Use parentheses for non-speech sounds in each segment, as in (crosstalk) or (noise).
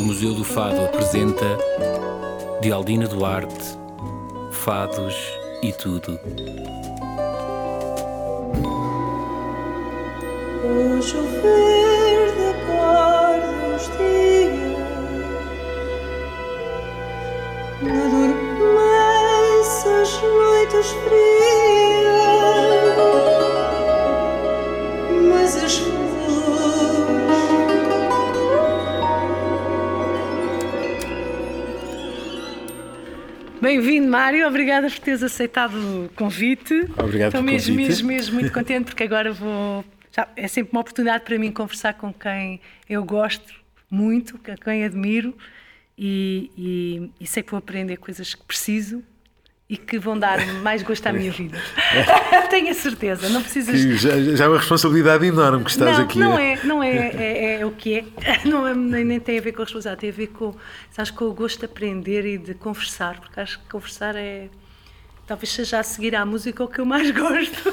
O Museu do Fado apresenta de Aldina Duarte, Fados e Tudo. O chover da cor dos dias Na dormência as noites frias Bem-vindo, Mário. Obrigada por teres aceitado o convite. Obrigado Estou mesmo, convite. mesmo, mesmo muito (laughs) contente porque agora vou. já- é sempre uma oportunidade para mim conversar com quem eu gosto muito, com quem admiro e, e- e sei que vou aprender coisas que preciso e que vão dar mais gosto à minha vida. (laughs) Tenho a certeza. Não precisas. Que já, já é uma responsabilidade enorme que estás não, aqui. não é, não é, é, é o que é. (laughs) Não é, nem, nem tem a ver com a responsabilidade, tem a ver com, sabes, com o gosto de aprender e de conversar, porque acho que conversar é. Talvez seja a seguir à música o que eu mais (laughs) gosto.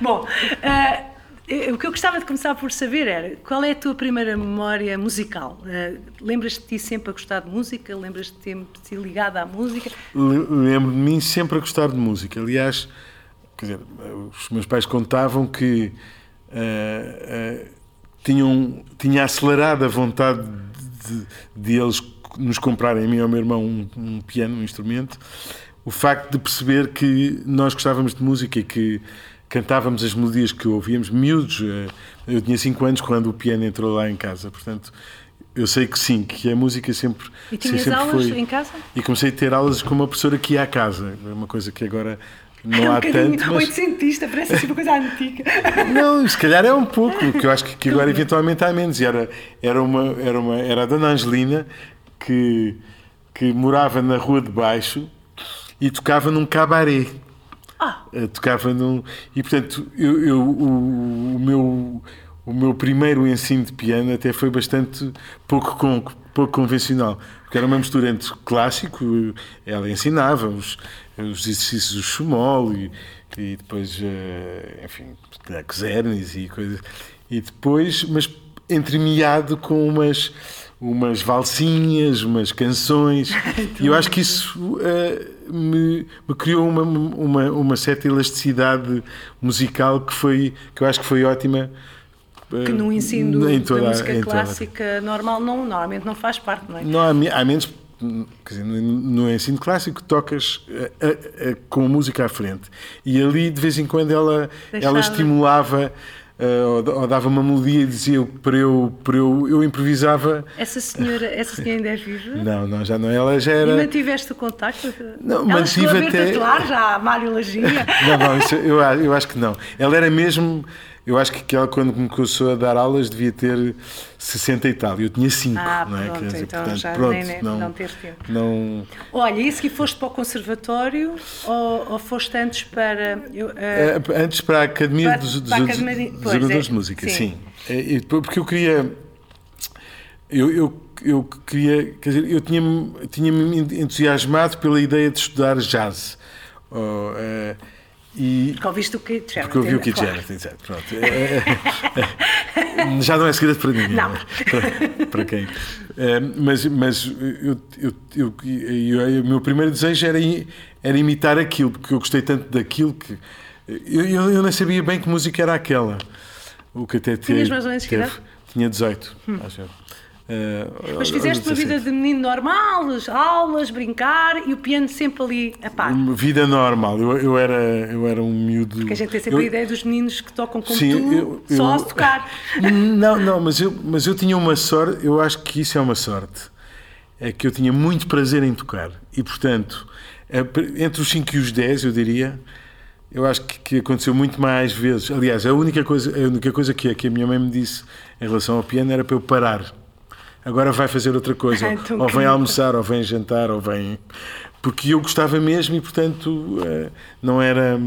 Bom, ah, eh, o que eu gostava de começar por saber era qual é a tua primeira memória musical? Ah, Lembras-te de ti sempre a gostar de música? Lembras-te de ter te ligado à música? Le- Lembro de mim sempre a gostar de música. Aliás, quer dizer, os meus pais contavam que ah, ah, tinham, tinha acelerado a vontade de, de eles nos comprarem, a mim e ao meu irmão, um, um piano, um instrumento, o facto de perceber que nós gostávamos de música e que cantávamos as melodias que ouvíamos, miúdos. eh, Eu tinha 5 anos quando o piano entrou lá em casa, portanto. Eu sei que sim, que a música sempre. E tinhas sempre aulas foi- em casa? e comecei a ter aulas com uma professora que ia à casa. É uma coisa que agora não é um há bocadinho tanto. Mas... oitocentista, parece assim uma coisa antiga. (laughs) Não, se calhar é um pouco, que eu acho que, que agora eventualmente há menos. E era, era, uma, era, uma, era a dona Angelina que, que morava na rua de baixo e tocava num cabaré. Ah. Eh, Tocava num. E portanto, eu, eu- o, o meu, o meu primeiro ensino de piano até foi bastante pouco, con, pouco convencional, porque era uma mistura entre clássico, ela ensinava os, os exercícios do chumol e, e depois, eh, enfim, Xernes e coisas. E depois, mas entremeado com umas umas valsinhas, umas canções, (laughs) e eu acho que isso eh, me, me criou uma, uma, uma certa elasticidade musical que foi que eu acho que foi ótima eh, que no ensino em da toda a- música em toda a- clássica normal não, normalmente não faz parte, não é? Não há, me- há menos, quer dizer, no, no ensino clássico tocas eh, eh, eh, com a música à frente e ali de vez em quando ela, Deixava. ela estimulava eh, ou, ou dava uma melodia e dizia para eu, para eu, eu improvisava. Essa senhora, essa senhora ainda é viva? (laughs) Não, não, já não, ela já E era. mantiveste o contacto? Não, Ela mantive até- tatuar já, Mário Lajinha? (laughs) Não, não, isso eu, eu acho que não. Ela era mesmo. Eu acho que ela, quando me começou a dar aulas, devia ter 60 e tal. Eu tinha 5. Ah, não é? pronto, dizer, então portanto, já pronto, nem- nem- não ter tempo. Não, Olha, e que foste para o conservatório ou, ou foste antes para... eu, Eh, Antes para a Academia Para- dos, dos, para a dos- Academia- dos pois, é, de Música, sim. sim. Depois- porque eu queria. Eu, eu, eu queria. Quer dizer, eu tinha-me tinha entusiasmado pela ideia de estudar jazz. Oh, eh, e, porque ouviste o que porque eu vi o Keith claro. Jarrett, exato, pronto. Eh, eh, Já não é segredo para ninguém. Não. é? Para, para quem? Eh, mas mas eu, eu, eu, eu- o meu primeiro desejo era, era imitar aquilo, porque eu gostei tanto daquilo que. Eu, eu, eu nem sabia bem que música era aquela. O que até Tinhas teve- mais ou menos que? Tinha 18, acho eu. Eh, Mas fizeste uma 17. vida de menino normal, as aulas, brincar e o piano sempre ali a par. Uma Vida normal. Eu, eu, era, eu era um miúdo. Porque a gente tem sempre eu- a ideia dos meninos que tocam como Sim, tu, eu- só eu- a se tocar. (laughs) Não, não, mas eu, mas eu tinha uma sorte, eu acho que isso é uma sorte. É que eu tinha muito prazer em tocar. E, portanto, a- entre os 5 e os 10, eu diria, eu acho que, que aconteceu muito mais vezes. Aliás, a única coisa, a única coisa que, a- que a minha mãe me disse em relação ao piano era para eu parar. Agora vai fazer outra coisa. (laughs) Ou vem almoçar, ou vem jantar, ou vem. Porque eu gostava mesmo e, portanto, eh, não era.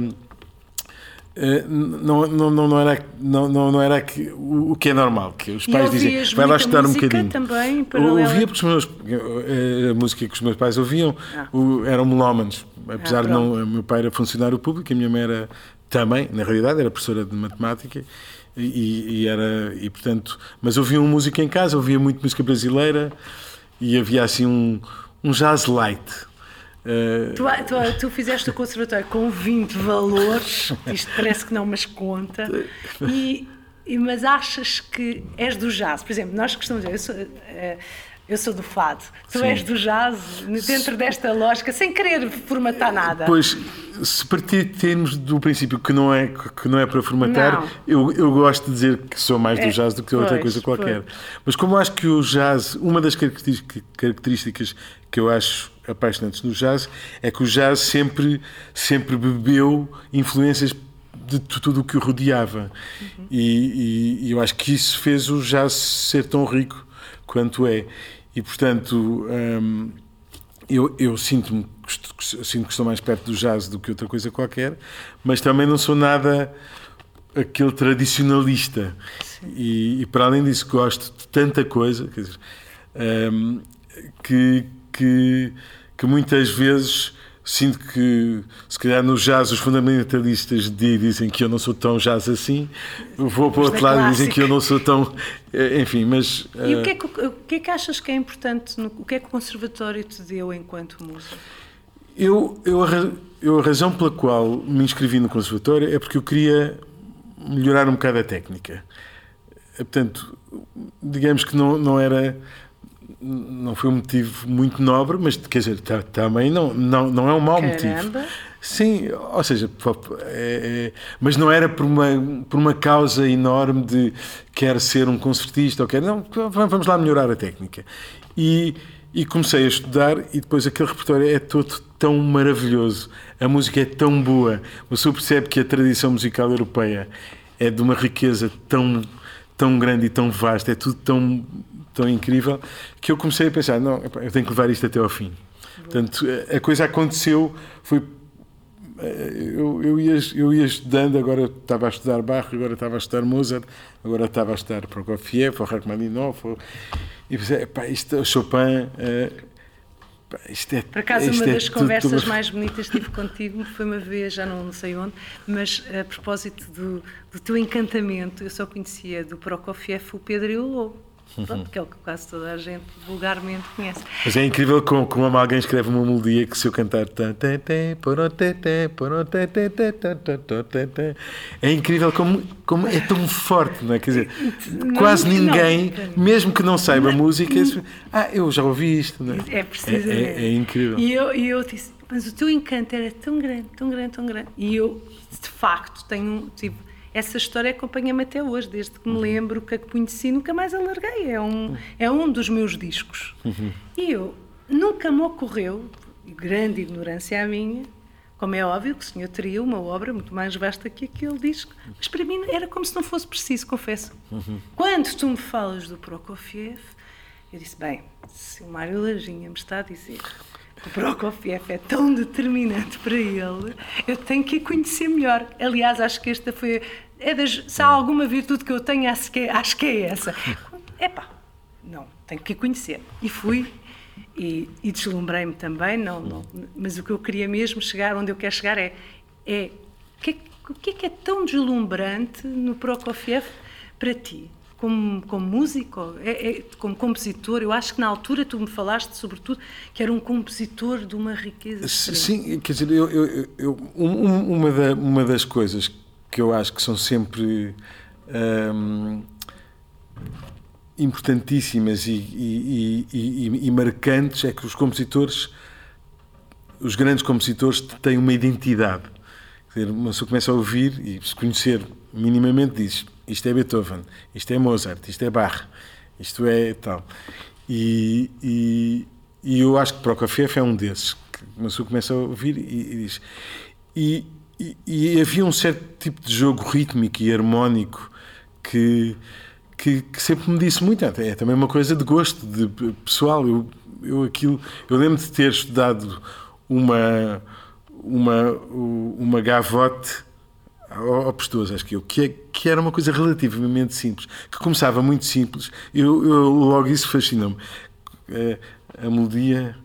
eh, Não, não, não, não era, não, não, era que, o que é normal, que os pais dizem, vai lá estudar um bocadinho. também, ouvia porque os meus, eh, a música que os meus pais ouviam Ah. o- eram melómanos. Apesar de não. O meu pai era funcionário público, a minha mãe era também, na realidade, era professora de matemática E, e era e portanto mas ouvia uma música em casa ouvia muito música brasileira e havia assim um, um jazz light Uh, tu, tu, tu, fizeste o conservatório com 20 valores, isto parece que não, mas conta, e, e, mas achas que és do jazz? Por exemplo, nós costumamos dizer, eu sou, uh, eu sou do fado, tu Sim. és do jazz, dentro desta lógica, sem querer formatar nada. Pois, se partirmos do princípio que não é, que não é para formatar, eu, eu gosto de dizer que sou mais do é, jazz do que outra coisa qualquer. Pois. Mas como acho que o jazz, uma das características que eu acho apaixonantes no jazz é que o jazz sempre, sempre bebeu influências de tudo o que o rodeava. Uhum. E, e, e eu acho que isso fez o jazz ser tão rico quanto é. E, portanto, hum, eu, eu sinto-me sinto que estou mais perto do jazz do que outra coisa qualquer, mas também não sou nada aquele tradicionalista. E, e, para além disso, gosto de tanta coisa quer dizer, hum, que, que, que muitas vezes sinto que, se calhar no jazz, os fundamentalistas dizem que eu não sou tão jazz assim, vou para o outro lado e dizem que eu não sou tão. Eh, enfim, mas. E uh... o, que é que, o que é que achas que é importante? No, o que é que o Conservatório te deu enquanto músico? Eu, eu, eu, a razão pela qual me inscrevi no Conservatório é porque eu queria melhorar um bocado a técnica. Eh, portanto, digamos que não, não era não foi um motivo muito nobre, mas quer dizer, também não, não, não é um mau Caramba. motivo. Sim, ou seja, é, é, mas não era por uma, por uma causa enorme de quer ser um concertista ou quer. Não, vamos lá melhorar a técnica. E, e comecei a estudar, e depois aquele repertório é todo tão maravilhoso, a música é tão boa, senhor percebe que a tradição musical europeia é de uma riqueza tão, tão grande e tão vasta, é tudo tão tão incrível que eu comecei a pensar: não, eu tenho que levar isto até ao fim. Portanto, a coisa aconteceu, foi. Eh, eu, eu, ia, eu ia estudando, agora estava a estudar Bach, agora estava a estudar Mozart, agora estava a estudar Prokofiev, ou Rachmaninoff, ou, e pensei, pá, isto, Chopin, uh, isto é, Por acaso, uma é das conversas tudo... mais bonitas que tive contigo foi uma vez, já não sei onde, mas a propósito do, do teu encantamento, eu só conhecia do Prokofiev o Pedro e o Lobo. Pronto, que é o que quase toda a gente vulgarmente conhece. Mas é incrível como, como alguém escreve uma melodia que se eu cantar é incrível como, como é tão forte, não é? Quer dizer, quase ninguém, mesmo que não saiba música, ah, eu já ouvi isto, não é? É preciso. É, é, é incrível. E eu, e eu disse, mas o teu encanto era tão grande, tão grande, tão grande. E eu, de facto, tenho, tipo, essa história acompanha-me até hoje, desde que me uhum. lembro que a conheci, nunca mais a larguei. É um, é um dos meus discos. Uhum. E eu nunca me ocorreu, grande ignorância a minha, como é óbvio que o senhor teria uma obra muito mais vasta que aquele disco, mas para mim era como se não fosse preciso, confesso. Uhum. Quando tu me falas do Prokofiev, eu disse: bem, se o Mário Lajinha me está a dizer o Prokofiev é tão determinante para ele, eu tenho que conhecer melhor. Aliás, acho que esta foi é das, se há alguma virtude que eu tenho, acho que, é, acho que é essa. (laughs) Epá, não, tenho que conhecer. E fui e, e deslumbrei-me também, não, não, mas o que eu queria mesmo chegar, onde eu quero chegar é, é o que, o que é que é tão deslumbrante no Prokofiev para ti? Como, como músico, é, é, como compositor, eu acho que na altura tu me falaste, sobretudo, que era um compositor de uma riqueza. Sim, quer dizer, eu, eu, eu uma, da, uma das coisas que eu acho que são sempre um, importantíssimas e, e, e, e, marcantes é que os compositores, os grandes compositores, têm uma identidade. Uma pessoa começa a ouvir e se conhecer minimamente diz isto é Beethoven, isto é Mozart, isto é Bach, isto é tal. E, eu acho que Prokofiev é um desses, que uma pessoa começa a ouvir e diz. E, e, e, havia um certo tipo de jogo rítmico e harmónico que, que, que, sempre me disse muito. É também uma coisa de gosto de pessoal. Eu, eu, aquilo, eu lembro de ter estudado uma, uma, uma gavote ao Pestoso, acho que eu, que, é, que era uma coisa relativamente simples, que começava muito simples. Eu, eu logo isso fascinou-me. A, a melodia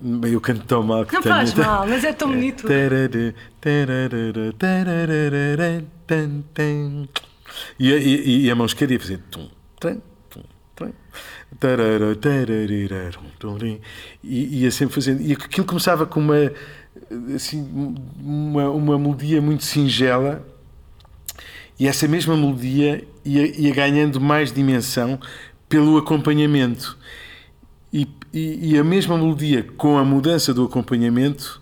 Bem, eu canto tão mal que Não tenho... faz mal, mas é tão bonito. E, a- e, e a mão esquerda ia fazer tum, tum, tum, rim. e ia sempre fazendo. E aquilo começava com uma, assim, uma, uma melodia muito singela e essa mesma melodia ia, ia ganhando mais dimensão pelo acompanhamento. E, e- e a mesma melodia, com a mudança do acompanhamento,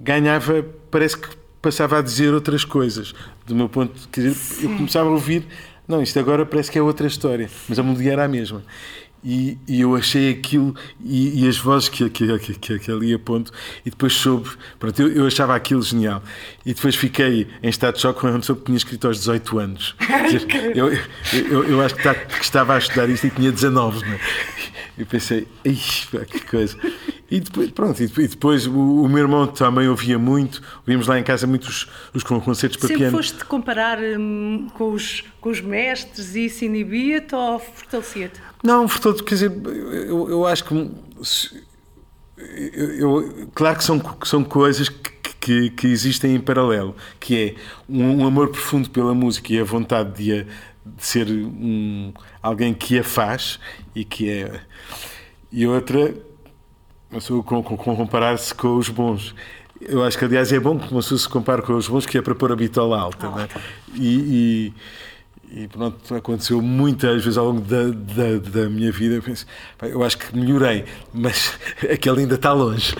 ganhava, parece que passava a dizer outras coisas. Do meu ponto, quer dizer, eu começava a ouvir, não, isto agora parece que é outra história, mas a melodia era a mesma. E, e eu achei aquilo, e, as vozes que, que, que, que, que ali aponto, e depois soube, pronto, eu, eu achava aquilo genial. E depois fiquei em estado de choque quando soube que tinha escrito aos 18 anos. (laughs) Dizer, eu, eu, eu acho que, tá- que estava a estudar isto e tinha 19, não é? Eu pensei, "Ih, pá, que coisa. E depois, pronto, e depois, e depois o, o meu irmão também ouvia muito, ouvimos lá em casa muitos os concertos para Sempre piano. foste comparar hum, com, os, com os mestres e isso inibia-te ou fortalecia-te? Não, portanto, quer dizer, eu, eu acho que. se- Eu, eu- claro que são, que são coisas que, que, que existem em paralelo, que é um, um amor profundo pela música e a vontade de, a- de ser um, alguém que a faz e que é. E outra, com, com, com comparar-se com os bons. Eu acho que, aliás, é bom que uma pessoa se compare com os bons, que é para pôr a bitola alta. não é? E, e, e pronto, aconteceu muitas vezes ao longo da, da, da minha vida. Eu, penso, "Pá, eu acho que melhorei, mas (laughs) aquele ainda está longe.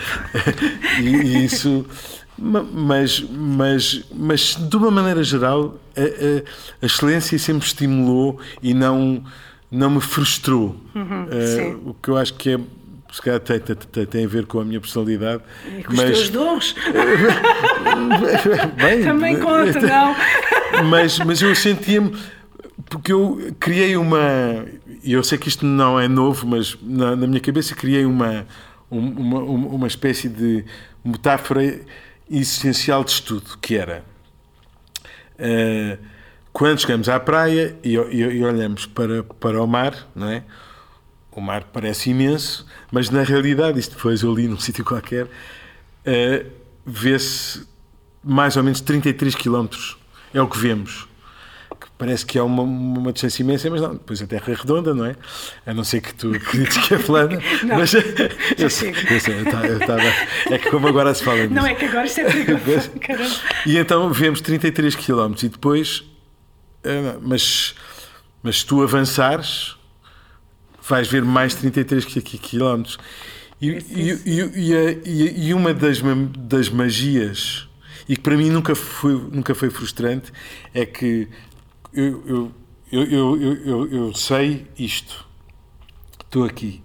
(laughs) e, e isso. Ma- Mas, mas, mas, de uma maneira geral, a, a- a excelência sempre estimulou e não, não me frustrou. Eh, sim. o que eu acho que é. Se calhar tem, tem, tem- a ver com a minha personalidade. E com os teus dons (laughs) Bem, também conta, (laughs) não? mas, mas eu sentia-me porque eu criei uma e eu sei que isto não é novo mas na, na minha cabeça criei uma um- uma, uma uma espécie de metáfora essencial de estudo que era eh, quando chegamos à praia e, e- e olhamos para, para o mar não é? O mar parece imenso mas na realidade isto depois eu li num (laughs) sítio qualquer eh, vê-se mais ou menos 33 quilómetros. É o que vemos que parece que é uma, uma distância imensa, mas não, depois a Terra é redonda, não é? A não ser que tu (laughs) acredites que é plana. mas eu, (laughs) sei, eu sei, eu tava- eu tava- é que como agora se fala nisso. Não é que agora isto é perigoso. (laughs) Caramba. E então vemos 33 km e depois, eh, não, mas, mas se tu avançares, vais ver mais 33 ki- ki- km. E, e, e, e, e- uma das, das magias, e que para mim nunca foi, nunca foi frustrante, é que eu, eu, eu, eu, sei isto, estou aqui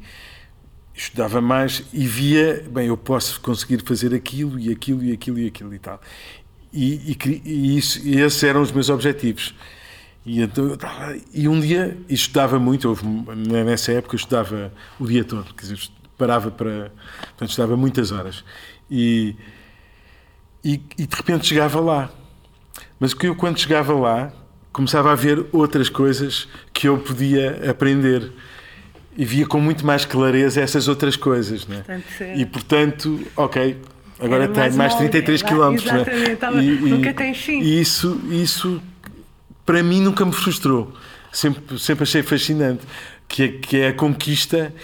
estudava mais e via, bem, eu posso conseguir fazer aquilo e aquilo e aquilo e aquilo e tal. E, e, e isso, e esses eram os meus objetivos. E, então, e um dia, e estudava muito, houve, nessa época eu estudava o dia todo, quer dizer, parava para. Portanto, estudava muitas horas. E, e, e de repente chegava lá. Mas que eu, quando chegava lá, começava a ver outras coisas que eu podia aprender. E via com muito mais clareza essas outras coisas. Né? Portanto, E portanto, ok, agora Era tenho mais mais uma- 33 era- quilómetros. né? exatamente, estava- nunca tem fim. E isso, isso, para mim, nunca me frustrou. Sempre, sempre achei fascinante. Que é, que é a conquista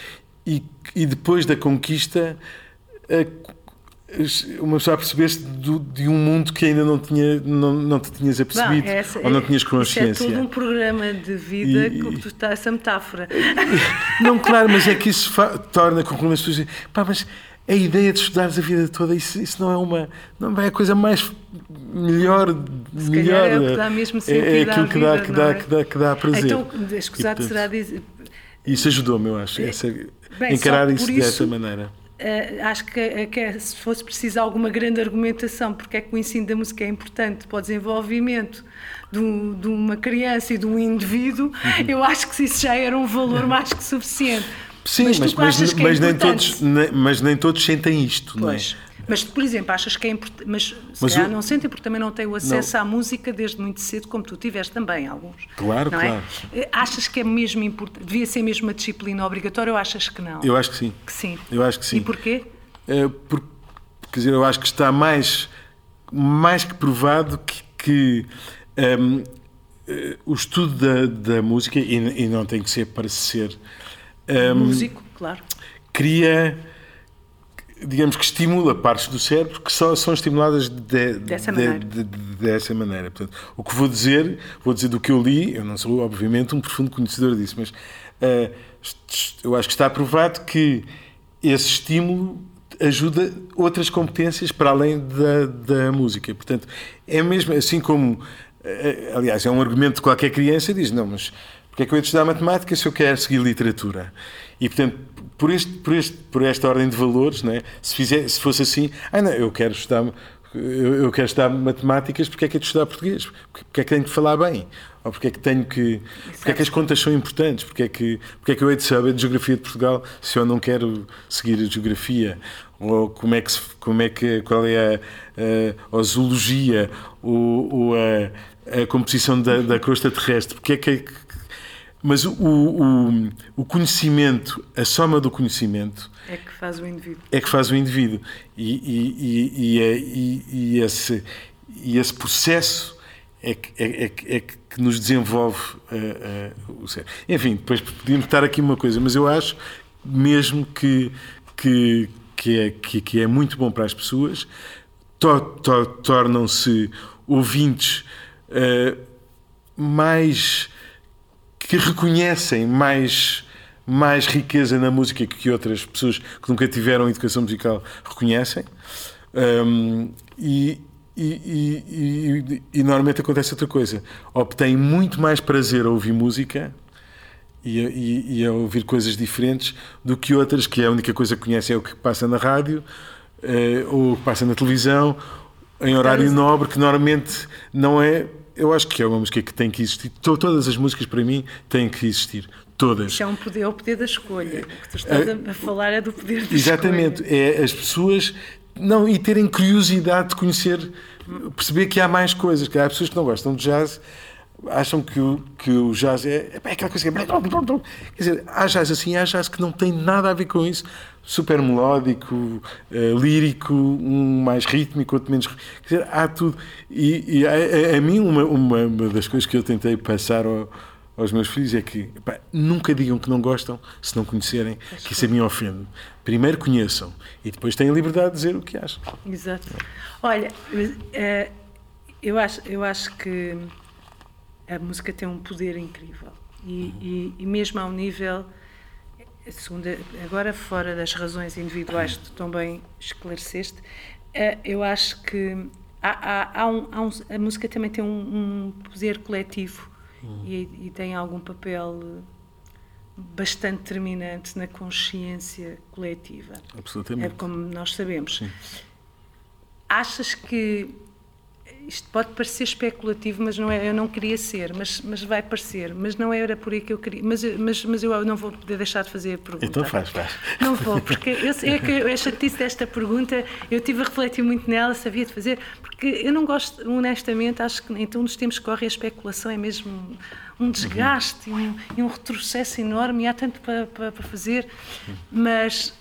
e, e depois da conquista a- uma pessoa a perceber-se do- de um mundo que ainda não, tinha, não, não te tinhas apercebido essa- ou não tinhas Isso consciência. é todo um programa de vida E- com que tu estás, essa metáfora. (laughs) Não, claro, mas é que isso torna com que as pessoas dizem, pá, mas a ideia de estudares a vida toda, isso, isso não é uma. Não é a coisa mais melhor. Se melhor é o que dá mesmo é, sentido é aquilo à que, dá, vida, que, dá, é? que, dá, que dá prazer. Então, escusado será dizer. Isso ajudou-me, eu acho. Essa, Bem, encarar isso, por dessa isso- maneira. Eh, acho que, eh, que é- se fosse preciso alguma grande argumentação porque é que o ensino da música é importante para o desenvolvimento de, um- de uma criança e de um indivíduo, Uhum. eu acho que isso já era um valor mais que suficiente. Sim, mas, mas, tu mas, achas que é mas nem todos, nem- mas nem todos sentem isto, não é? Mas, por exemplo, achas que é importante, mas se Mas calhar o- não sentem porque também não têm o acesso à música desde muito cedo, como tu tiveste também, alguns. Claro, não é? claro. Eh, Achas que é mesmo importante, devia ser mesmo uma disciplina obrigatória ou achas que não? Eu acho que sim. Que sim. Eu acho que sim. E porquê? É, por- quer dizer, eu acho que está mais, mais que provado que, que, hum, eh, o estudo da, da música, e, e não tem que ser para ser, um, Músico, claro. cria, digamos que estimula partes do cérebro que só são estimuladas de- Dessa de- maneira. de- de- dessa maneira. Portanto, o que vou dizer, vou dizer do que eu li, eu não sou, obviamente, um profundo conhecedor disso, mas est- eu acho que está provado que esse estímulo ajuda outras competências para além da, da música. Portanto, é mesmo assim como, eh, aliás, é um argumento de qualquer criança, diz, não, mas porque é que eu ia estudar matemática se eu quero seguir literatura? E, portanto, por, este, por, este, por esta ordem de valores, não é? se, fizer, se fosse assim, ah, não, eu quero estudar, eu, quero estudar matemáticas, porque é que é de estudar português? Porque, é que tenho que falar bem? Ou porque é que tenho que. Porque é que as contas são importantes? Porque é que, porque é que eu hei de saber de geografia de Portugal se eu não quero seguir a geografia? Ou como é que, como é que qual é a, a, a zoologia, ou, ou a, a composição da, da crosta terrestre? Porque é que mas o, o, o conhecimento, a soma do conhecimento, É que faz o indivíduo. é que faz o indivíduo. E, e, e, e, é- e- esse, e esse processo é que, é, é que- é que nos desenvolve eh, eh, o cérebro. Enfim, depois podíamos estar aqui uma coisa, mas eu acho mesmo que, que, que, é, que, que é muito bom para as pessoas, to- to- tornam-se ouvintes eh, mais que reconhecem mais mais riqueza na música que outras pessoas que nunca tiveram educação musical reconhecem. Um, e, e, e, e- normalmente acontece outra coisa. Obtêm muito mais prazer a ouvir música e a, a ouvir coisas diferentes do que outras que a única coisa que conhecem é o que passa na rádio eh, ou o que passa na televisão em horário nobre que normalmente não é eu acho que é uma música que tem que existir To- todas as músicas para mim têm que existir todas Isso é um poder, é o poder da escolha. O que tu estás a, a falar é do poder da Exatamente, escolha. é as pessoas não e terem curiosidade de conhecer, perceber que há mais coisas, que há pessoas que não gostam de jazz, acham que o, que o jazz é, é aquela coisa que é... Quer dizer, há jazz assim, há jazz que não tem nada a ver com isso, super melódico, eh, lírico, um mais rítmico, outro menos. Quer dizer, há tudo. E, e a, a- a mim, uma, uma, das coisas que eu tentei passar ao- aos meus filhos é que nunca digam que não gostam se não conhecerem, que isso a mim ofende. Primeiro conheçam e depois têm a liberdade de dizer o que acham. Exato. Olha, eh, eu acho, eu acho que a música tem um poder incrível. E, e, e mesmo ao nível, segundo, agora fora das razões individuais que tu tão bem esclareceste, eh, eu acho que há, há, há um, há um- a música também tem um, um poder coletivo e, e tem algum papel eh, bastante determinante na consciência coletiva. É Absolutamente. como nós sabemos. Achas que isto pode parecer especulativo, mas não é, eu não queria ser, mas, mas vai parecer, mas não era por aí que eu queria, mas, mas, mas eu não vou poder deixar de fazer a pergunta. Então faz, faz. Não vou, porque eu, é que eu, a chatice desta pergunta, eu tive a refletir muito nela, sabia de fazer, porque eu não gosto, honestamente, acho que então nos tempos que corre a especulação é mesmo um desgaste e, um, e um retrocesso enorme e há tanto para, para, para fazer, mas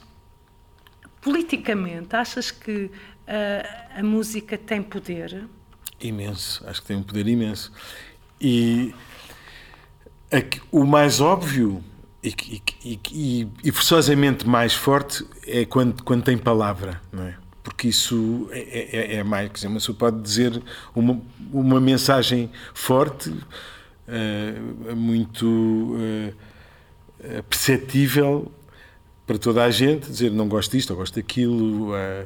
politicamente, achas que ah, a música tem poder? Imenso, acho que tem um poder imenso. E aqui- o mais óbvio e, e, e, e forçosamente mais forte é quando, quando tem palavra, não é? Porque isso é, é, é mais, quer dizer, uma pessoa pode dizer uma, uma mensagem forte, eh, muito eh, perceptível para toda a gente, dizer não gosto disto ou gosto daquilo, eh,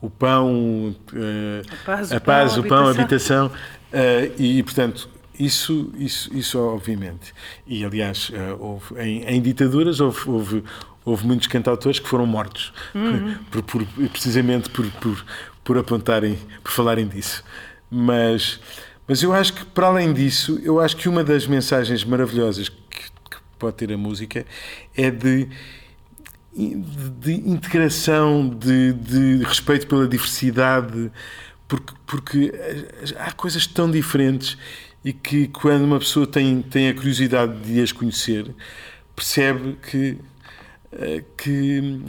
o pão, eh, A paz, o a, paz, pão, o pão, a habitação. eh, e portanto isso, isso, isso obviamente. E aliás, houve, em, em ditaduras houve, houve, houve muitos cantautores que foram mortos, por, por- precisamente por, por, por apontarem, por falarem disso. Mas, mas eu acho que, para além disso, eu acho que uma das mensagens maravilhosas que, que pode ter a música é de de, integração, de, de respeito pela diversidade, porque, porque há coisas tão diferentes e que quando uma pessoa tem, tem a curiosidade de as conhecer, percebe que, eh, que,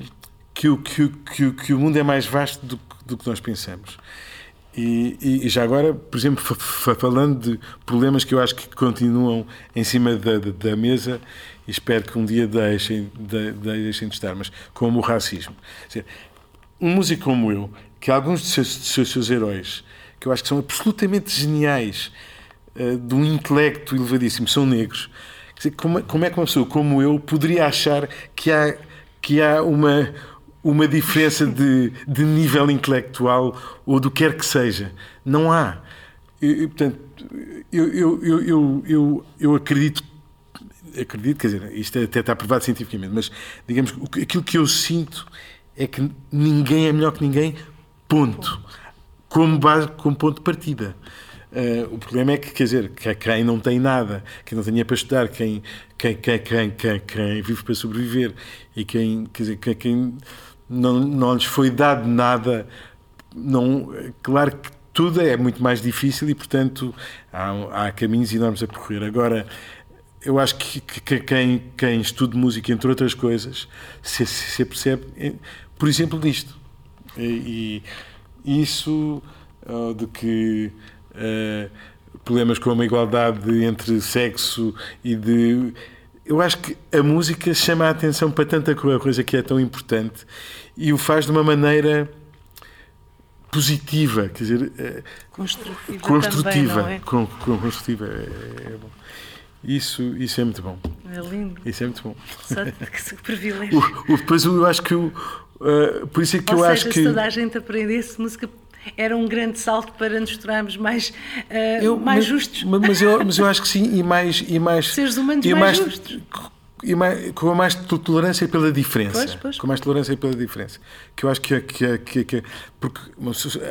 que, o, que, que, que o mundo é mais vasto do, do que nós pensamos. E, e- já agora, por exemplo, fa- fa- falando de problemas que eu acho que continuam em cima da- da mesa e espero que um dia deixem de, deixem de estar, mas como o racismo. Dizer, um músico como eu, que alguns dos seus, seus, heróis, que eu acho que são absolutamente geniais, eh, de um intelecto elevadíssimo, são negros. Dizer, como, como é que uma pessoa como eu poderia achar que há, que há uma, uma diferença de, de nível intelectual ou do que quer que seja? Não há. E, portanto, eu, eu, eu, eu, eu acredito acredito, quer dizer, isto até está provado cientificamente, mas digamos que aquilo que eu sinto é que ninguém é melhor que ninguém, ponto. Como, base, como ponto de partida. Eh, o problema é que, quer dizer, que quem não tem nada, quem não tinha para estudar, quem, quem, quem, quem, quem, quem vive para sobreviver e quem, quer dizer, quem, quem não, não lhes foi dado nada, não, claro que tudo é muito mais difícil e, portanto, há, há caminhos enormes a percorrer. Agora, eu acho que, que- que quem, quem estuda música, entre outras coisas, se, se, se percebe, eh, por exemplo, disto. E, e isso ah, de que eh, problemas como a igualdade entre sexo e de. Eu acho que a música chama a atenção para tanta co- coisa que é tão importante e o faz de uma maneira positiva, quer dizer, eh, Construtiva, construtiva. também, é? construtiva é, é bom. Isso, isso é muito bom. É lindo. Isso é muito bom. Só que privilégio. (laughs) O, o, depois eu acho que o, uh, por isso é que Ou eu seja, acho que se toda a gente aprendesse música, era um grande salto para nos tornarmos mais, eh, eu, mais mas, justos. Mas, eu, mas eu acho que sim e mais e mais Seres humanos e mais justos. e mais, com mais tolerância pela diferença. Pois, pois. Com mais tolerância pela diferença. Que eu acho que, é- que, é- que, é- que é- porque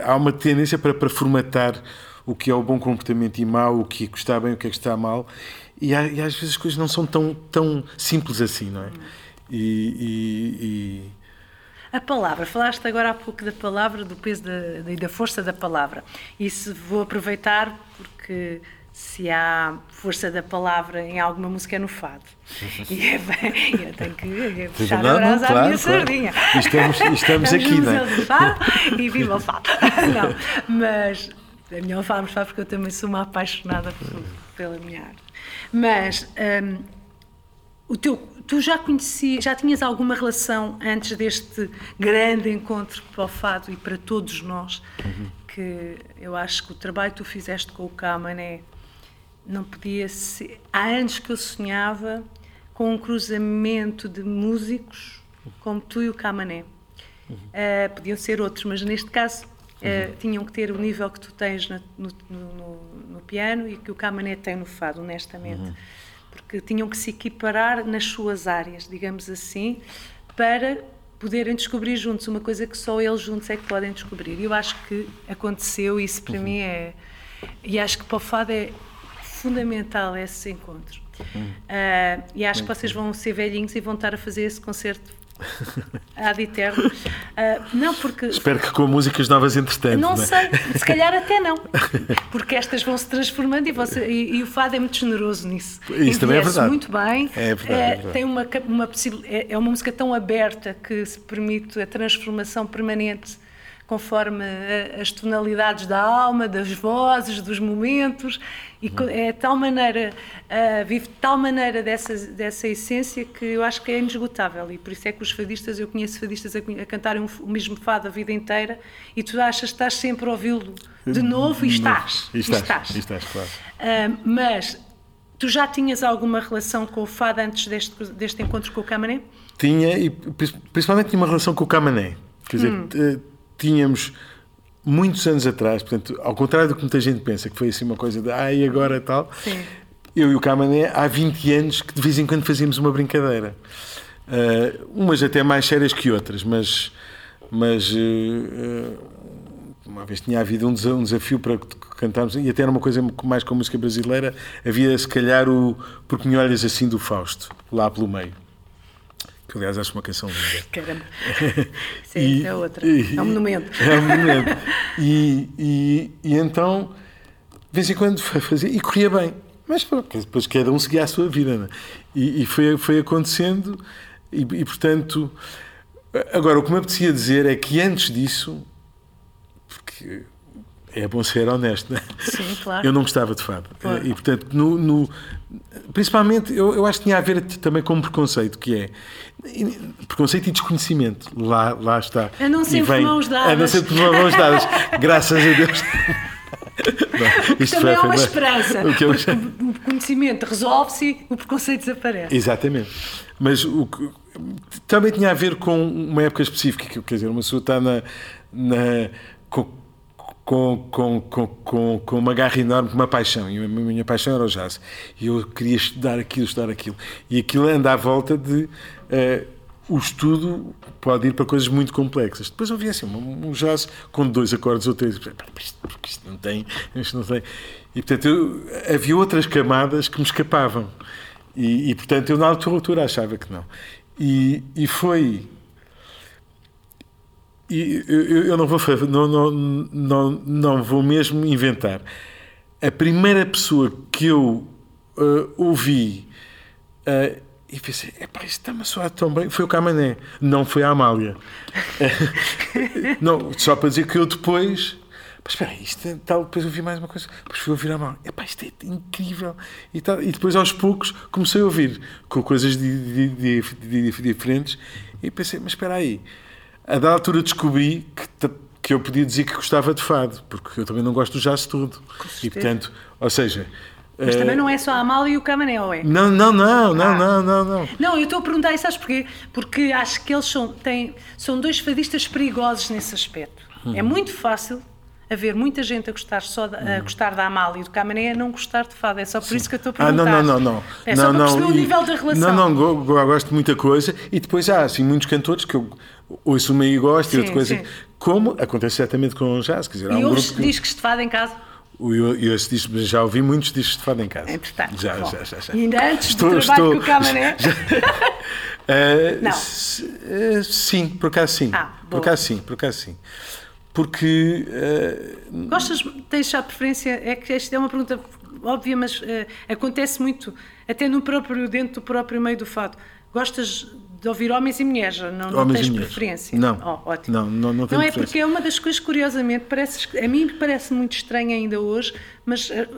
há uma tendência para, para formatar o que é o bom comportamento e mau, o que que está bem, o que é que está mal. E, há- e às vezes as coisas não são tão, tão simples assim, não é? E, e- A palavra, falaste agora há pouco da palavra, do peso da, e da força da palavra. Isso vou aproveitar porque se há força da palavra em alguma música é no fado. E é bem, eu tenho que (laughs) puxar Não, a brasa à claro, minha claro. sardinha. Estamos- estamos aqui, não é? Fado e viva o fado. (laughs) Não, mas é melhor falarmos fado porque eu também sou uma apaixonada por- pela minha arte. Mas hum, o teu, tu já conhecias, já tinhas alguma relação antes deste grande encontro para o fado e para todos nós, que eu acho que o trabalho que tu fizeste com o Camané não podia ser. Há anos que eu sonhava com um cruzamento de músicos como tu e o Camané. Eh, podiam ser outros, mas neste caso eh, tinham que ter o nível que tu tens na- no, no- no- no piano e que o Camané tem no fado, honestamente. Porque tinham que se equiparar nas suas áreas, digamos assim, para poderem descobrir juntos uma coisa que só eles juntos é que podem descobrir. E eu acho que aconteceu, isso para mim é. E acho que para o fado é fundamental esse encontro. Ah, e acho que vocês vão ser velhinhos e vão estar a fazer esse concerto ad eterno. Ah, não, porque. espero que com músicas novas entretanto. Não é? sei, se calhar até não, porque estas vão se transformando e, você- e- e o fado é muito generoso nisso. Isso também é verdade. muito bem, É verdade, é verdade. tem uma, uma é é uma música tão aberta que se permite a transformação permanente conforme eh, as tonalidades da alma, das vozes, dos momentos, e co- é tal maneira, ah, vive de tal maneira dessa, dessa essência que eu acho que é inesgotável, e por isso é que os fadistas, eu conheço fadistas a, a cantarem um o mesmo fado a vida inteira, e tu achas que estás sempre a ouvi-lo de novo, e estás, E estás, e estás, claro. ah, mas tu já tinhas alguma relação com o fado antes deste, deste encontro com o Camané? Tinha, e principalmente tinha uma relação com o Camané. Quer dizer, Hum. Tínhamos muitos anos atrás, portanto, ao contrário do que muita gente pensa, que foi assim uma coisa de ah, e agora tal. Sim. Eu e o Camané, há 20 anos que de vez em quando fazíamos uma brincadeira. Eh, umas até mais sérias que outras, mas, mas eh, uma vez tinha havido um desa- um desafio para cantarmos, e até era uma coisa mais com a música brasileira, havia se calhar o Porque Me Olhas Assim do Fausto, lá pelo meio. Que aliás acho uma canção linda. (laughs) Caramba. (laughs) É, E- é outra. e- é um monumento. (laughs) É um monumento. E, e, e então, de vez em quando fa- fazia, e corria bem. Mas pronto, depois cada um seguia a sua vida. Né? E, e foi, foi acontecendo, e, e portanto. Agora, o que me apetecia dizer é que antes disso, porque é bom ser honesto, não é? Sim, claro. Eu não gostava de fado. Claro. E, portanto, no, no- principalmente, eu, eu acho que tinha a ver também com um preconceito, que é preconceito e desconhecimento. Lá, lá está. A não sempre vem- mãos dadas. A não sempre mãos dadas. Graças a Deus. Não, (laughs) isto Também foi- há uma bem- esperança. o que eu- o conhecimento resolve-se e o preconceito desaparece. Exatamente. Mas o que, também tinha a ver com uma época específica, que, quer dizer, uma pessoa está na, na- com, com, com, com, com, uma garra enorme, com uma paixão, e a minha paixão era o jazz. E eu queria estudar aquilo, estudar aquilo. E aquilo anda à volta de. eh, o estudo pode ir para coisas muito complexas. Depois vi assim, um, um jazz com dois acordes ou três. Porque isto não tem, isto não tem. E portanto eu- havia outras camadas que me escapavam. E, e, portanto eu na altura achava que não. E, e foi. E eu, eu- não vou não, não, não, não vou mesmo inventar. A primeira pessoa que eu eh, ouvi eh, e pensei, epá, isto está-me a soar tão bem, foi o Camané, não foi a Amália. (laughs) não, só para dizer que eu depois. Mas espera isto é tal, depois ouvi mais uma coisa, depois fui ouvir a Amália, epá, isto é incrível. E, tal, e depois aos poucos comecei a ouvir com coisas di- di- di- diferentes e pensei, mas espera aí, a da altura descobri que, que eu podia dizer que gostava de fado, porque eu também não gosto do jazz todo. E portanto, ou seja. Mas eh, também não é só a Amália e o Camané, ou é? não, não, não, não, Ah. não, não, não. Não, eu estou a perguntar isso, sabes porquê? Porque acho que eles são, têm, são dois fadistas perigosos nesse aspecto. Uhum. É muito fácil haver muita gente a gostar só da, a gostar da Amália e do Camané e a não gostar de fado. É só por isso que eu estou a Uhum. Ah, perguntar. não, não, não, não. É não, só para não, perceber o e- nível da relação. Não, não, go- gosto de muita coisa e depois há assim, muitos cantores que eu ouço uma e gosto Sim, e outra coisa. sim. Como acontece certamente com o jazz, quer dizer, há E um ouves grupo que. discos de fado em casa? Eu, eu disco- já ouvi muitos discos de fado em casa. Entretanto. Já, Bom, já, já, já. E ainda antes do trabalho com o Camané? (laughs) (laughs) Eh, Não. s- eh, sim, por acaso sim. Ah, por acaso sim, por acaso sim. Porque eh, Gostas, tens já preferência? É que esta é uma pergunta óbvia, mas eh, acontece muito, até no próprio, dentro do próprio meio do fado. Gostas de ouvir homens e mulheres? Não, não Homens tens preferência? Não. Oh, ótimo. Não, não- não tenho é porque é uma das coisas, curiosamente, parece, a mim parece muito estranho ainda hoje, mas, eh,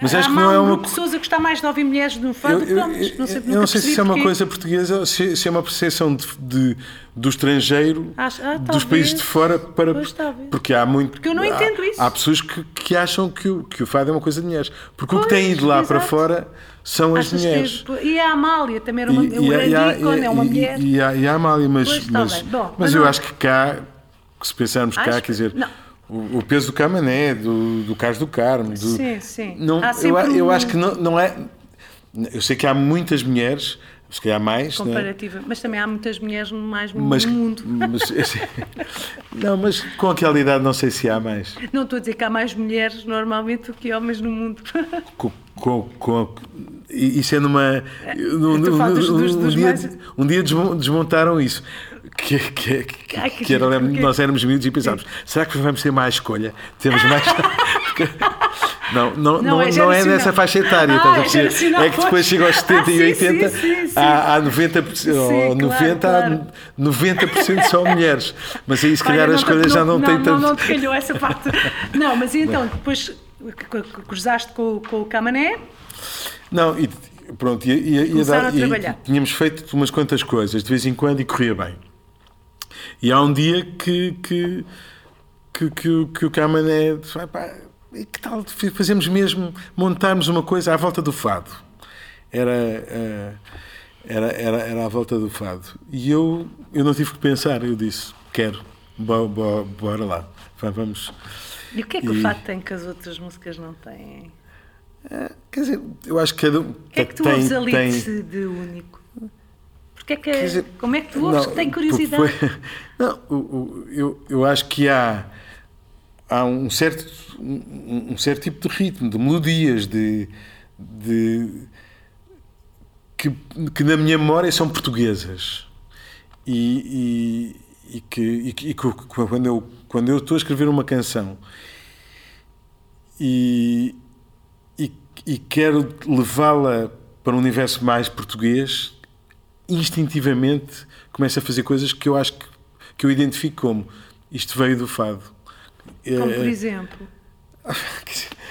Mas há acho que mal não é um uma pessoas a gostar mais de ouvir mulheres no fado do que homens. Não sei, eu não sei se é uma porquê. coisa portuguesa se, se é uma percepção de, de- do estrangeiro, Acho- ah, dos talvez. países de fora, para, Pois, porque há muito. Porque eu não há- entendo isso. Há pessoas que, que acham que o, que o fado é uma coisa de mulheres. Porque o que Pois, tem ido lá para exato. fora são as Achas que- mulheres. e a Amália também era uma, E- um e grande e ícone, é uma mulher. E, há, e a Amália, mas, Pois, está mas. Bom, mas mas eu não- acho que cá, se pensarmos cá, Acho quer que- dizer, não. o, o peso do Camané, do, do Carlos do Carmo, do, Sim, sim. Não, eu, eu um- acho que não, não é. Eu sei que há muitas mulheres, se calhar mais, não é? comparativa. Mas também há muitas mulheres mais no mas, mundo. mas- (laughs) assim, não, mas com aquela idade não sei se há mais. Não estou a dizer que há mais mulheres normalmente do que homens no mundo. Com, com, com- isso é numa. falas dos- dos- um, dia, mais- um dia desmon- desmontaram isso. Que, que, que, Ai, que que era, porque- nós éramos miúdos e pensávamos: será que vamos ter mais escolha? Temos mais. Não, (laughs) não, não, Não, não, é é, geracional. nessa faixa etária, Ah, estás é É que depois pois. chega aos 70 Ah, e sim, 80, sim, sim, sim. há, há 90%, ou claro, 90, há claro. 90% são mulheres. Mas aí se calhar Olha, as coisas já não, têm não, tanto. Não, te calhou essa parte. (laughs) Não, mas então, depois cruzaste com, o- com o Camané, Não, e pronto, e, e, e, dar- a e tínhamos feito umas quantas coisas de vez em quando e corria bem. E há um dia que, que, que, que, o- que o Camané disse, "Vai, pá, e que tal fazemos mesmo, montarmos uma coisa à volta do fado? Era, eh, era, era, era à volta do fado. E eu, eu não tive que pensar, eu disse, quero, bo- bo- bora lá, vamos... e o que é que o E- fato tem que as outras músicas não têm? Quer dizer, eu acho que cada um O que é que tu tem, ouves ali tem, de, de único? Porque é que, Quer dizer, como é que tu ouves não, que tem curiosidade? foi- (laughs) não, o- o- eu, eu acho que há, há um, certo, um, um certo tipo de ritmo, de melodias, de, de- que, que na minha memória são portuguesas. E, e, que, e que- e que quando, eu, quando eu estou a escrever uma canção e, e, e quero levá-la para um universo mais português, instintivamente começo a fazer coisas que eu acho que, que eu identifico como isto veio do fado. Como Eh, por exemplo.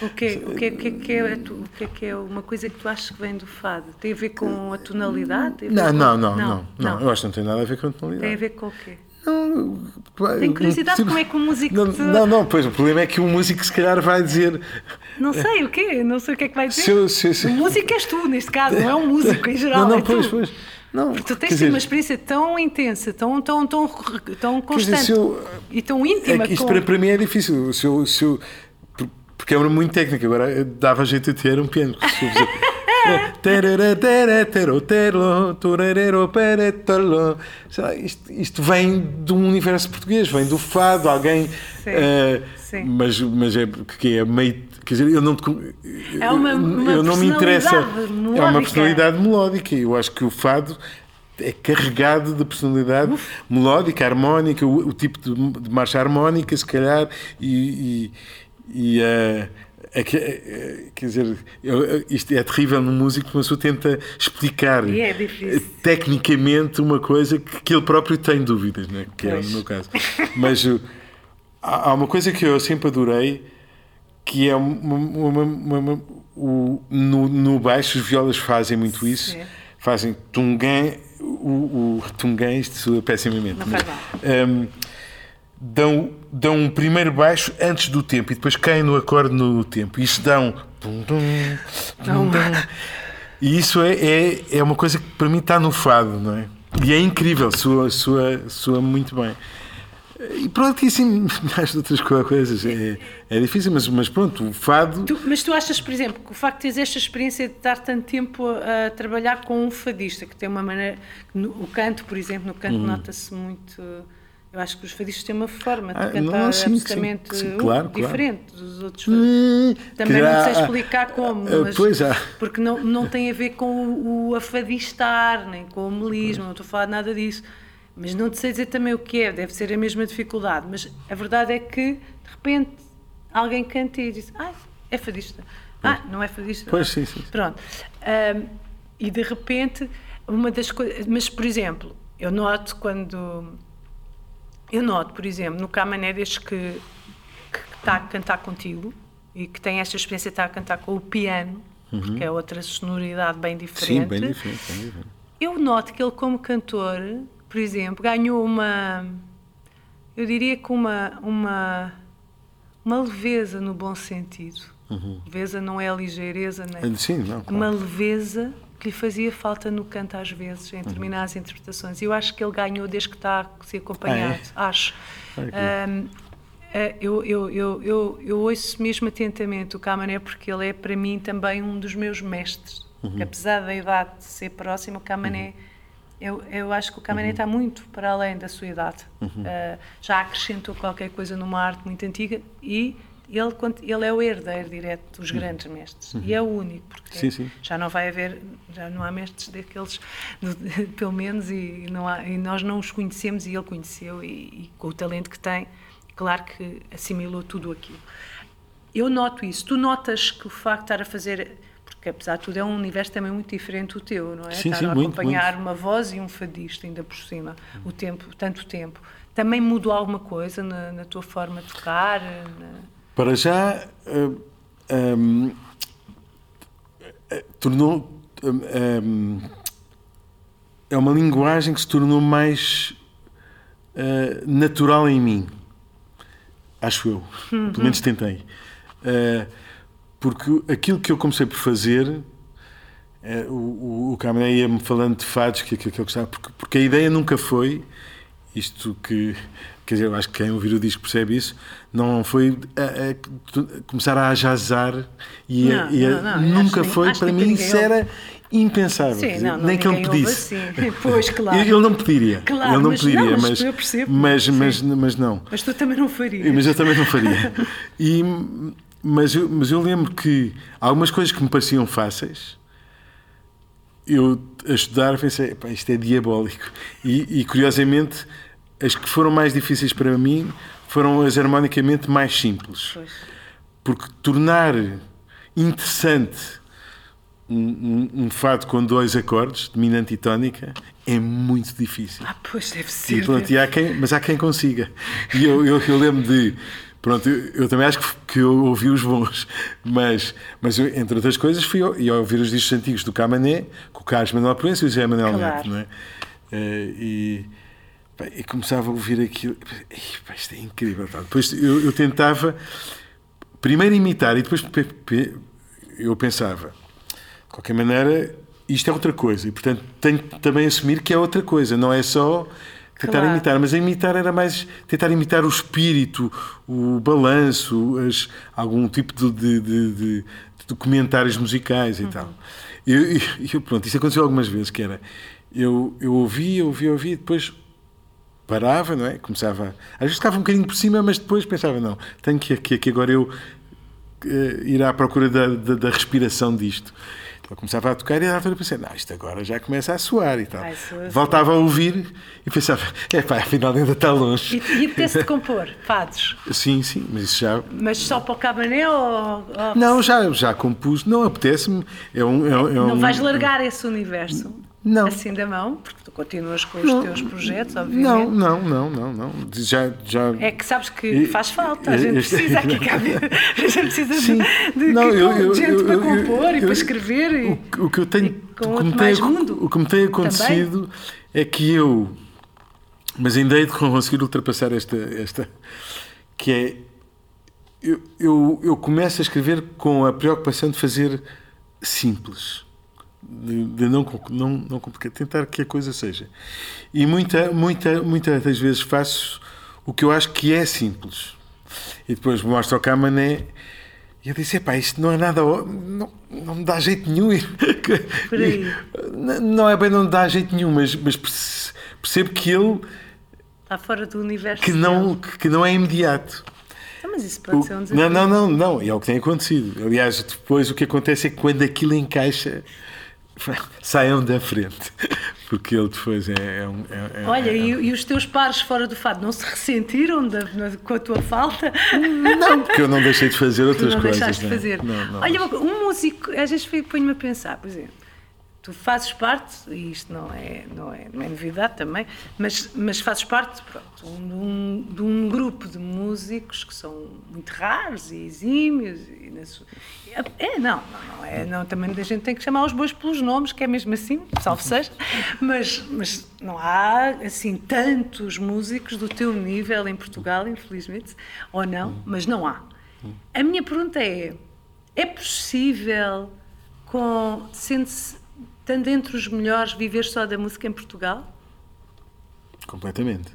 O que, é- o, que, é- o que é que é, o que é que é uma coisa que tu achas que vem do fado? Tem a ver com a tonalidade? A Não, com- não, não, não, não, Eu acho que não tem nada a ver com a Tem a tonalidade. ver com o quê? Não, Tenho curiosidade sim, como é que o músico Não, te- não, não, pois o problema é que o músico se calhar vai dizer. Não sei o quê, não sei o que é que vai dizer. Se eu- se- se- O músico és tu, neste caso, não é um músico em geral. Não, não, é pois, tu. pois. Não, Porque tu tens dizer, uma experiência tão intensa, tão, tão, tão, tão dizer, constante se eu- e tão É íntima. que isto com- para, para mim é difícil. Se eu, se eu- por- porque é uma muito técnica. Agora dava jeito de ter um piano. (laughs) Isto, isto vem um universo português, vem do fado, alguém. eh, sim. Mas, mas é que é meio. Quer dizer, eu não, É uma- uma eu não me interessa. personalidade É uma melódica. personalidade melódica. Eu acho que o fado é carregado de personalidade melódica, harmónica, o, o tipo de, de marcha harmónica, se calhar, e. e, e, eh, quer dizer, isto é terrível no músico, uma pessoa tenta explicar é tecnicamente uma coisa que, ele próprio tem dúvidas, né? que é Pois. no meu caso. Mas há uma coisa que eu sempre adorei, que é uma, uma- uma- o, no, no baixo os violas fazem muito isso, Sim. fazem tungã, o, o tungã, isto soa pessimamente, Não mas, faz hum, dão, dão um primeiro baixo antes do tempo e depois caem no acorde no tempo. E isso dão. E isso é, é, é uma coisa que para mim está no fado, não é? E é incrível, soa, soa, soa muito bem. E pronto, e assim, (laughs) mais outras co- coisas. É, é difícil, mas, mas pronto, o fado. Tu- mas tu achas, por exemplo, que o facto de teres esta experiência de estar tanto tempo a, a trabalhar com um fadista, que tem uma maneira. no- o canto, por exemplo, no canto nota-se muito. Eu acho que os fadistas têm uma forma de Ah, cantar não, sim, sim, absolutamente sim, uh, claro, claro. diferente dos outros fadistas. Também Quer não sei explicar como, ah, mas, pois há. porque não, não tem a ver com o, o afadistar, nem com o melismo, não estou a falar de nada disso. Mas não te sei dizer também o que é, deve ser a mesma dificuldade. Mas a verdade é que, de repente, alguém canta e diz: Ah, é fadista. Ah, não é fadista. Pois, sim, sim. Pronto. Ahm, e de repente, uma das coisas. Mas, por exemplo, eu noto quando. Eu noto, por exemplo, no Camané, desde que, que está a cantar contigo e que tem esta experiência de estar a cantar com o piano, porque é outra sonoridade bem diferente. Sim, bem diferente. Bem diferente. Eu noto que ele, como cantor, por exemplo, ganhou uma. Eu diria que uma. uma uma leveza no bom sentido. Leveza não é a ligeireza, nem. Ah, Sim, não, claro. Uma leveza que lhe fazia falta no canto às vezes, em determinadas interpretações. E eu acho que ele ganhou desde que está a ser acompanhado. Acho. Ahm, eh, eu, eu, eu, eu, eu ouço mesmo atentamente o Camané porque ele é para mim também um dos meus mestres. Apesar da idade de ser próximo, o Camané, eu, eu acho que o Camané está muito para além da sua idade. Ah, já acrescentou qualquer coisa numa arte muito antiga e ele, ele é o herdeiro direto dos grandes mestres. E é o único, porque Sim, sim. já não vai haver, já não há mestres daqueles, no- (laughs) pelo menos, e, há, e nós não os conhecemos e ele conheceu, e, e com o talento que tem, claro que assimilou tudo aquilo. Eu noto isso. Tu notas que o facto de estar a fazer, porque apesar de tudo é um universo também muito diferente do teu, não é? Sim, estar sim, a muito, acompanhar uma voz e um fadista ainda por cima, o tempo, tanto tempo. Também mudou alguma coisa na, na tua forma de tocar? na- Para já, hum, hum, eh, tornou. hum, hum, é uma linguagem que se tornou mais eh, natural em mim. Acho eu. Pelo menos tentei. Eh, porque aquilo que eu comecei por fazer. eh, o, o, Camaré ia-me falando de fados que, que, que eu gostava, porque, porque a ideia nunca foi isto que, quer dizer, eu acho que quem ouvir o disco percebe isso, não foi a- a- começar a ajazar e, a- Não, e a- não, não, nunca foi, acho para mim isso era impensável. Sim, dizer, não, não, nem que ele ouve pedisse. assim. (laughs) Pois, claro. Ele não pediria. Claro, ele não mas pediria, não, mas mas, eu percebo. mas, mas, mas não. Mas tu também não farias. Mas eu também não faria. (laughs) E, mas, eu, mas eu lembro que algumas coisas que me pareciam fáceis, eu a estudar pensei, "Epá, isto é diabólico. E, e, curiosamente, as que foram mais difíceis para mim foram as harmonicamente mais simples. Pois. Porque tornar interessante um, um, um fado com dois acordes, dominante e tónica, é muito difícil. Ah, pois deve ser. E pronto, e há quem, mas há quem consiga. E eu, eu, eu lembro de Pronto, eu, eu também acho que, que eu ouvi os bons, mas, mas eu, entre outras coisas, fui ao, ia ouvir os discos antigos do Camané, com o Carlos Manuel Proença e o José Manuel Claro. Neto, não é? Eh, e, e começava a ouvir aquilo, e, isto é incrível. pá. Depois eu, eu tentava primeiro imitar e depois eu pensava, de qualquer maneira, isto é outra coisa e, portanto, tenho que também assumir que é outra coisa, não é só tentar Claro. imitar, mas a imitar era mais tentar imitar o espírito, o balanço, as- algum tipo de, de, de- de- documentários musicais e tal. E eu, eu, pronto, isso aconteceu algumas vezes, que era, eu, eu ouvia, ouvia, ouvia, e depois parava, não é? Começava, às vezes ficava um bocadinho por cima, mas depois pensava, não, tenho que, que, que agora eu eh, ir à procura da, da, da respiração disto. Então começava a tocar e a altura pensei, não, isto agora já começa a soar e tal. Ai, Voltava a ouvir e pensava, é pá, afinal ainda está longe. E, e apetece-te compor fados, Sim, sim, mas isso já. mas só para o cabané ou, Não, já, já compus, não apetece-me. É um, é, um- é não um- vais largar esse universo Não. assim da mão, porque tu continuas com os teus projetos, obviamente. Não, não, não, não, não. Já, já... É que sabes que E- faz falta, a gente precisa aqui, (laughs) cabe- a gente precisa de, Sim. de, Não, de- eu- com eu- gente eu- para eu- eu- compor e eu- para escrever. E... O, o que eu tenho, com o que me tem, o que me tem acontecido é que eu, mas ainda hei de conseguir ultrapassar esta, esta que é eu, eu, eu começo a escrever com a preocupação de fazer simples, de, de não, não, não complicar, tentar que a coisa seja. E muita, muita, muitas das vezes faço o que eu acho que é simples. E depois mostro ao Camané e eu disse: epá, isto não é nada. Não, não me dá jeito nenhum. (laughs) Por aí. N- Não é bem, não me dá jeito nenhum, mas, mas perce- percebo que ele Está fora do universo. que não, que não é imediato. Ah, mas isso pode O- ser um desafio. não, não, não, não, e é o que tem acontecido. Aliás, depois o que acontece é que quando aquilo encaixa, (laughs) saiam da frente. Porque ele depois é, é um. é- é- Olha, é- e, e os teus pares fora do fado não se ressentiram da- com a tua falta? Não, porque eu não deixei de fazer outras não coisas. deixaste de não é? fazer. Não, não. Olha, um músico, às vezes põe-me a pensar, por exemplo, tu fazes parte, e isto não é, não é, não é novidade também, mas, mas fazes parte pronto, de, um, de um grupo de músicos que são muito raros e exímios. E sua- é, não, não, é, não, também a gente tem que chamar os bois pelos nomes, que é mesmo assim, salve seja, mas, mas não há assim tantos músicos do teu nível em Portugal, infelizmente, ou não, mas não há. A minha pergunta é: é possível, com, sendo-se, estando entre os melhores, viver só da música em Portugal? Completamente.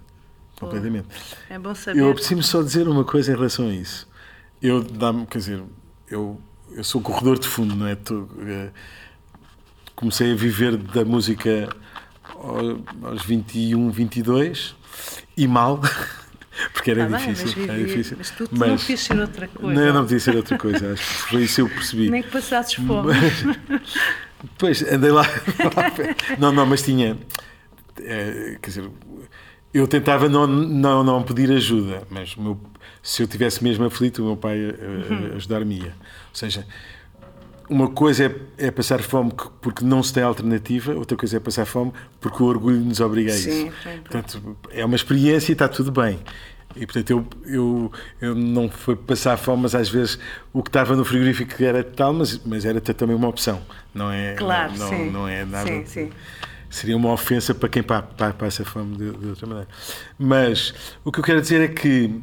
Completamente. É bom saber. Eu preciso só dizer uma coisa em relação a isso. Eu dá-me, quer dizer, eu, eu sou corredor de fundo, não é? Tô, eh, comecei a viver da música ao- aos 21, 22 e mal, (laughs) porque era Tá bem, difícil. mas, era difícil. mas tu, tu não podias ser outra coisa. Não, não podia ser outra coisa, acho que foi isso que eu percebi. Nem que passasses fome. (laughs) Pois, andei lá. (laughs) não, não, mas tinha. eh, quer dizer, eu tentava não, não, não pedir ajuda, mas meu- se eu tivesse mesmo aflito, o meu pai eh, Uhum. ajudar-me-ia. Ou seja, uma coisa é, é passar fome que- porque não se tem alternativa, outra coisa é passar fome porque o orgulho nos obriga a isso. Sim, sim. Portanto, é uma experiência e está tudo bem. E portanto, eu, eu, eu não foi passar fome, mas às vezes o que estava no frigorífico era tal, mas, mas era também uma opção. Não é, Claro, não, sim. não é nada. Sim, sim. Seria uma ofensa para quem pa- pa- passa fome de, de outra maneira. Mas o que eu quero dizer é que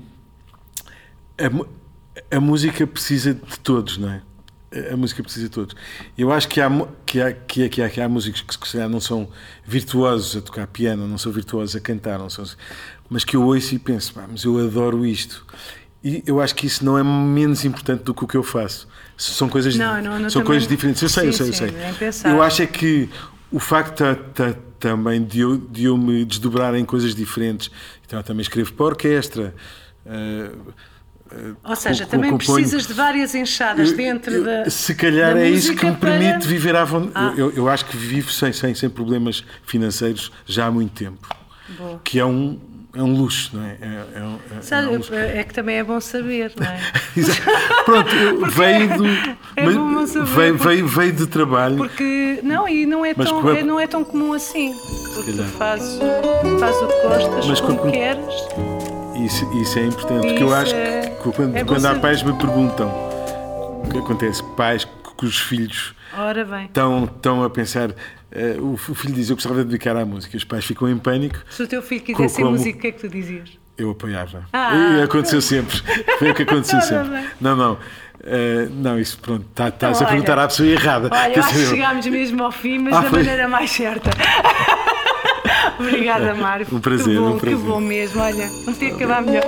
a, a música precisa de todos, não é? A- música precisa de todos. Eu acho que há, que há, que há, que há, que há músicos que, se calhar não são virtuosos a tocar piano, não são virtuosos a cantar, não são, mas que eu ouço e penso, "Pá, mas eu adoro isto. E eu acho que isso não é menos importante do que o que eu faço. São coisas, Não, não, não, são também- coisas diferentes. Eu sei, eu Sim, sei, eu sim, sei. nem pensar. Eu acho é que o facto ta- ta- também de eu, de eu me desdobrar em coisas diferentes, então eu também escrevo para a orquestra. eh, Ou seja, também componho- precisas de várias enxadas eu- dentro eu- da. Se calhar da é isso que me permite para- viver à vontade. Ah. Eu, eu acho que vivo sem, sem, sem problemas financeiros já há muito tempo. Boa. Que é um, é um luxo, não é? É, é um- é- Sabe, é um luxo. é que também é bom saber, não é? (laughs) Pronto, (laughs) veio do. é mas bom saber, veio, porque- veio, veio de trabalho. Porque não, e não é, Mas tão, é- é- não é tão comum assim. Porque tu fazes, fazes o que gostas, Mas como como- queres. Isso, isso é importante, porque eu acho é- que quando, é quando há pais me perguntam o que acontece, pais cujos filhos Ora bem. estão, estão a pensar, eh, o filho diz eu gostava de dedicar à música, os pais ficam em pânico, Se o teu filho quisesse ser músico, o que é que tu dizias? eu apoiava. Ah. e aconteceu sempre. Foi o que aconteceu sempre. Não, não. eh, não, isso pronto, tá- estás Então, a perguntar olha, à pessoa errada. Olha, acho que chegámos mesmo ao fim, mas Ah, da foi? maneira mais certa. (laughs) Obrigada, Mário. Um prazer, Que bom, um prazer. que bom mesmo. Olha, não podia acabar melhor.